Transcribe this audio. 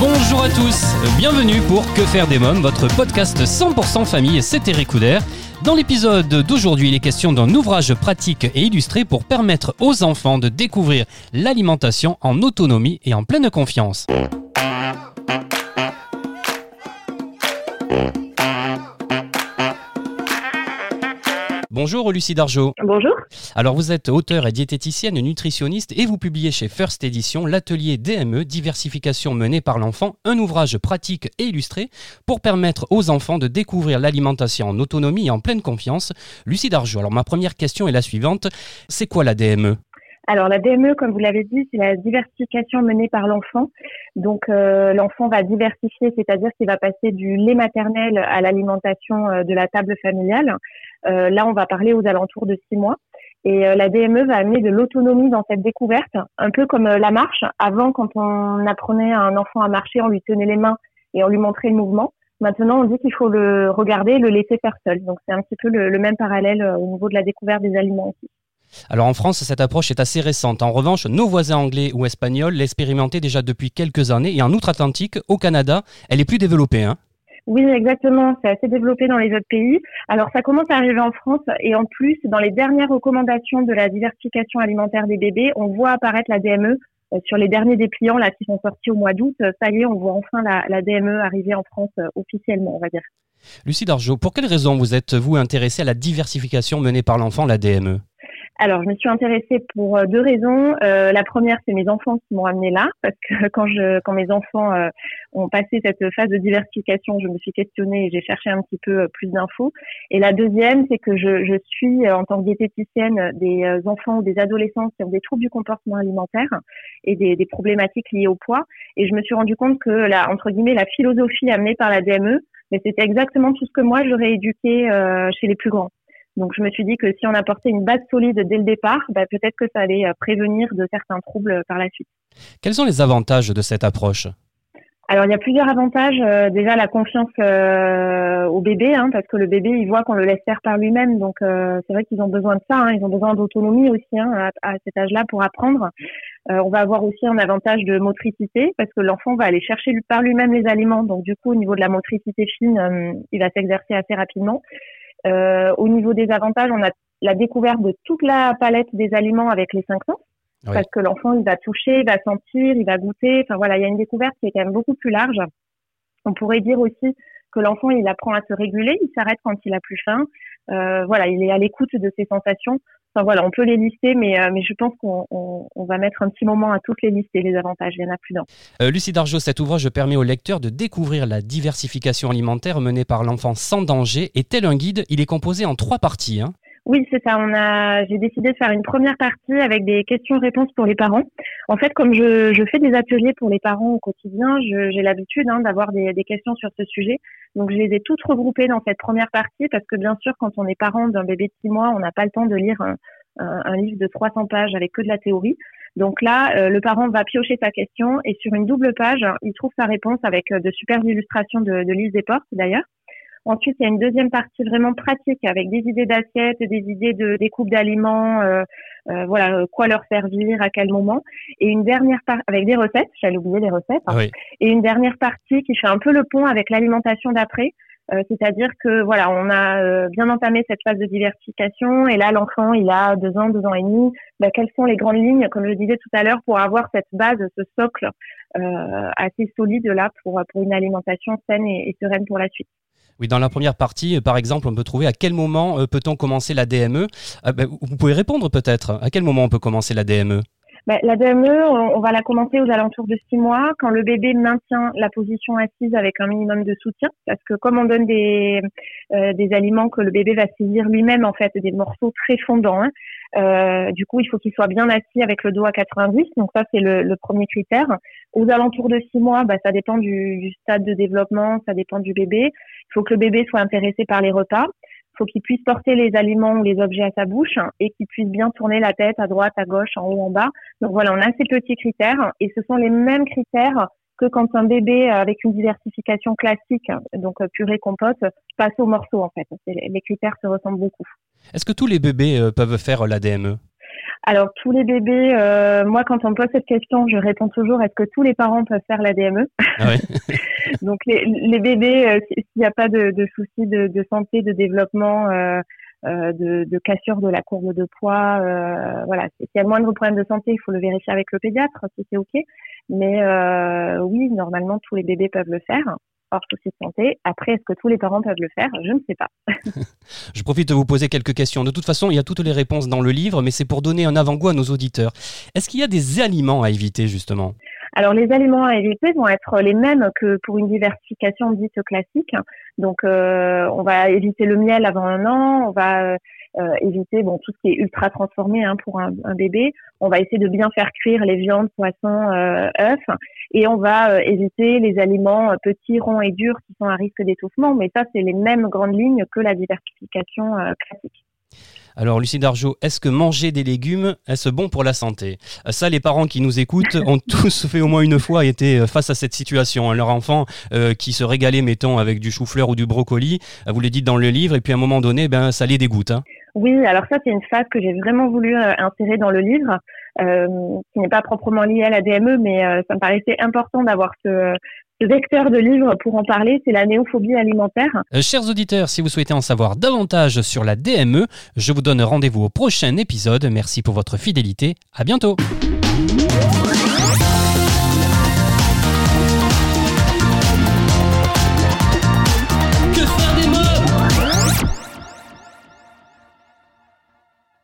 Bonjour à tous, bienvenue pour Que faire des mômes, votre podcast 100% famille, c'est Eric Couder. Dans l'épisode d'aujourd'hui, il est question d'un ouvrage pratique et illustré pour permettre aux enfants de découvrir l'alimentation en autonomie et en pleine confiance. Bonjour Lucie Dargeau. Bonjour. Alors vous êtes auteur et diététicienne nutritionniste et vous publiez chez First Edition l'atelier DME, diversification menée par l'enfant, un ouvrage pratique et illustré pour permettre aux enfants de découvrir l'alimentation en autonomie et en pleine confiance. Lucie Dargeau, alors ma première question est la suivante, c'est quoi la DME Alors la DME, comme vous l'avez dit, c'est la diversification menée par l'enfant. Donc euh, l'enfant va diversifier, c'est-à-dire qu'il va passer du lait maternel à l'alimentation euh, de la table familiale. Euh, là, on va parler aux alentours de six mois. Et euh, la DME va amener de l'autonomie dans cette découverte, un peu comme euh, la marche. Avant, quand on apprenait à un enfant à marcher, on lui tenait les mains et on lui montrait le mouvement. Maintenant, on dit qu'il faut le regarder et le laisser faire seul. Donc c'est un petit peu le, même parallèle au niveau de la découverte des aliments aussi. Alors en France, cette approche est assez récente. En revanche, nos voisins anglais ou espagnols l'expérimentaient déjà depuis quelques années et en outre-Atlantique, au Canada, elle est plus développée. Hein Oui, exactement. C'est assez développé dans les autres pays. Alors, ça commence à arriver en France et en plus, dans les dernières recommandations de la diversification alimentaire des bébés, on voit apparaître la DME euh, sur les derniers dépliants là qui sont sortis au mois d'août. Euh, Ça y est, on voit enfin la, DME arriver en France euh, officiellement, on va dire. Lucie Dargeau, pour quelles raisons vous êtes-vous intéressée à la diversification menée par l'enfant, la DME Alors, je me suis intéressée pour euh, deux raisons. Euh, la première, c'est mes enfants qui m'ont amenée là, parce que quand je, quand mes enfants euh, ont passé cette phase de diversification, je me suis questionnée et j'ai cherché un petit peu euh, plus d'infos. Et la deuxième, c'est que je, suis en tant que diététicienne des enfants ou des adolescents qui ont des troubles du comportement alimentaire et des, des problématiques liées au poids. Et je me suis rendu compte que la, entre guillemets, la philosophie amenée par la DME, mais c'était exactement tout ce que moi j'aurais éduqué chez les plus grands. Donc je me suis dit que si on apportait une base solide dès le départ, bah, peut-être que ça allait euh, prévenir de certains troubles euh, par la suite. Quels sont les avantages de cette approche? Alors il y a plusieurs avantages. Euh, déjà la confiance euh, au bébé, hein, parce que le bébé il voit qu'on le laisse faire par lui-même. Donc euh, c'est vrai qu'ils ont besoin de ça. hein. ils ont besoin d'autonomie aussi hein, à, à cet âge-là pour apprendre. Euh, on va avoir aussi un avantage de motricité parce que l'enfant va aller chercher par lui-même les aliments. Donc du coup au niveau de la motricité fine, il va s'exercer assez rapidement. Euh, au niveau des avantages, on a la découverte de toute la palette des aliments avec les cinq sens. Oui. Parce que l'enfant, il va toucher, il va sentir, il va goûter. Enfin voilà, il y a une découverte qui est quand même beaucoup plus large. On pourrait dire aussi que l'enfant, il apprend à se réguler, il s'arrête quand il a plus faim. Euh, voilà, il est à l'écoute de ses sensations. Enfin voilà, on peut les lister, mais, euh, je pense qu'on on, on va mettre un petit moment à toutes les lister, les avantages. Il y en a plus d'un. Euh, Lucie Dargeau, cet ouvrage permet au lecteur de découvrir la diversification alimentaire menée par l'enfant sans danger. Et tel un guide, il est composé en trois parties. hein. Oui, c'est ça. On a, j'ai décidé de faire une première partie avec des questions-réponses pour les parents. En fait, comme je, fais des ateliers pour les parents au quotidien, j'ai l'habitude hein, d'avoir des, questions sur ce sujet. Donc, je les ai toutes regroupées dans cette première partie parce que bien sûr, quand on est parent d'un bébé de six mois, on n'a pas le temps de lire un livre de 300 pages avec que de la théorie. Donc là, euh, le parent va piocher sa question et sur une double page, il trouve sa réponse avec euh, de superbes illustrations de, de Lise Desportes d'ailleurs. Ensuite, il y a une deuxième partie vraiment pratique avec des idées d'assiettes, des idées de découpe d'aliments, euh, euh, voilà, euh, quoi leur servir, à quel moment. Et une dernière partie avec des recettes, j'allais oublier les recettes. hein. Oui. Et une dernière partie qui fait un peu le pont avec l'alimentation d'après. Euh, C'est-à-dire que voilà, on a euh, bien entamé cette phase de diversification et là l'enfant il a deux ans, deux ans et demi. Bah, quelles sont les grandes lignes, comme je disais tout à l'heure, pour avoir cette base, ce socle euh, assez solide là pour pour une alimentation saine et, et sereine pour la suite? Oui, dans la première partie, euh, par exemple, on peut trouver à quel moment euh, peut-on commencer la DME. Euh, ben, vous pouvez répondre peut-être. À quel moment on peut commencer la? DME Ben, la DME, on, va la commencer aux alentours de six mois, quand le bébé maintient la position assise avec un minimum de soutien, parce que comme on donne des, euh, des aliments que le bébé va saisir lui-même, en fait, des morceaux très fondants, hein, euh, du coup, il faut qu'il soit bien assis avec le dos à 90, donc ça, c'est le, premier critère. Aux alentours de six mois, ben, ça dépend du, du stade de développement, ça dépend du bébé. Il faut que le bébé soit intéressé par les repas faut qu'il puisse porter les aliments ou les objets à sa bouche et qu'il puisse bien tourner la tête à droite, à gauche, en haut, en bas. Donc voilà, on a ces petits critères et ce sont les mêmes critères que quand un bébé avec une diversification classique, donc purée compote, passe au morceau en fait. Les critères se ressemblent beaucoup. Est-ce que tous les bébés euh, peuvent faire la DME alors tous les bébés, euh, moi quand on me pose cette question, je réponds toujours est-ce que tous les parents peuvent faire la DME ah Donc les, bébés, euh, s'il n'y a pas de, soucis de, santé, de développement, de, cassure de la courbe de poids, voilà, s'il y a moins de problèmes de santé, il faut le vérifier avec le pédiatre si c'est ok. Mais oui, normalement tous les bébés peuvent le faire hors souci de santé. Après, est-ce que tous les parents peuvent le faire? Je ne sais pas. Je profite de vous poser quelques questions. De toute façon, il y a toutes les réponses dans le livre, mais c'est pour donner un avant-goût à nos auditeurs. Est-ce qu'il y a des aliments à éviter, justement? Alors les aliments à éviter vont être les mêmes que pour une diversification dite classique. Donc euh, on va éviter le miel avant un an, on va euh, éviter bon tout ce qui est ultra transformé hein, pour un, bébé. On va essayer de bien faire cuire les viandes, poissons, euh, œufs, et on va euh, éviter les aliments petits, ronds et durs qui sont à risque d'étouffement. Mais ça, c'est les mêmes grandes lignes que la diversification classique. Alors, Lucie Dargeau, est-ce que manger des légumes, est-ce bon pour la santé? Ça, les parents qui nous écoutent ont tous fait au moins une fois été face à cette situation. Hein. Leur enfant qui se régalait, mettons, avec du chou-fleur ou du brocoli, vous le dites dans le livre, et puis à un moment donné, ben, ça les dégoûte. Hein. Oui, alors ça c'est une phase que j'ai vraiment voulu euh, insérer dans le livre, euh, qui n'est pas proprement liée à la DME, mais euh, ça me paraissait important d'avoir ce, vecteur de livre pour en parler, c'est la néophobie alimentaire. chers auditeurs, si vous souhaitez en savoir davantage sur la DME, je vous donne rendez-vous au prochain épisode. Merci pour votre fidélité. À bientôt.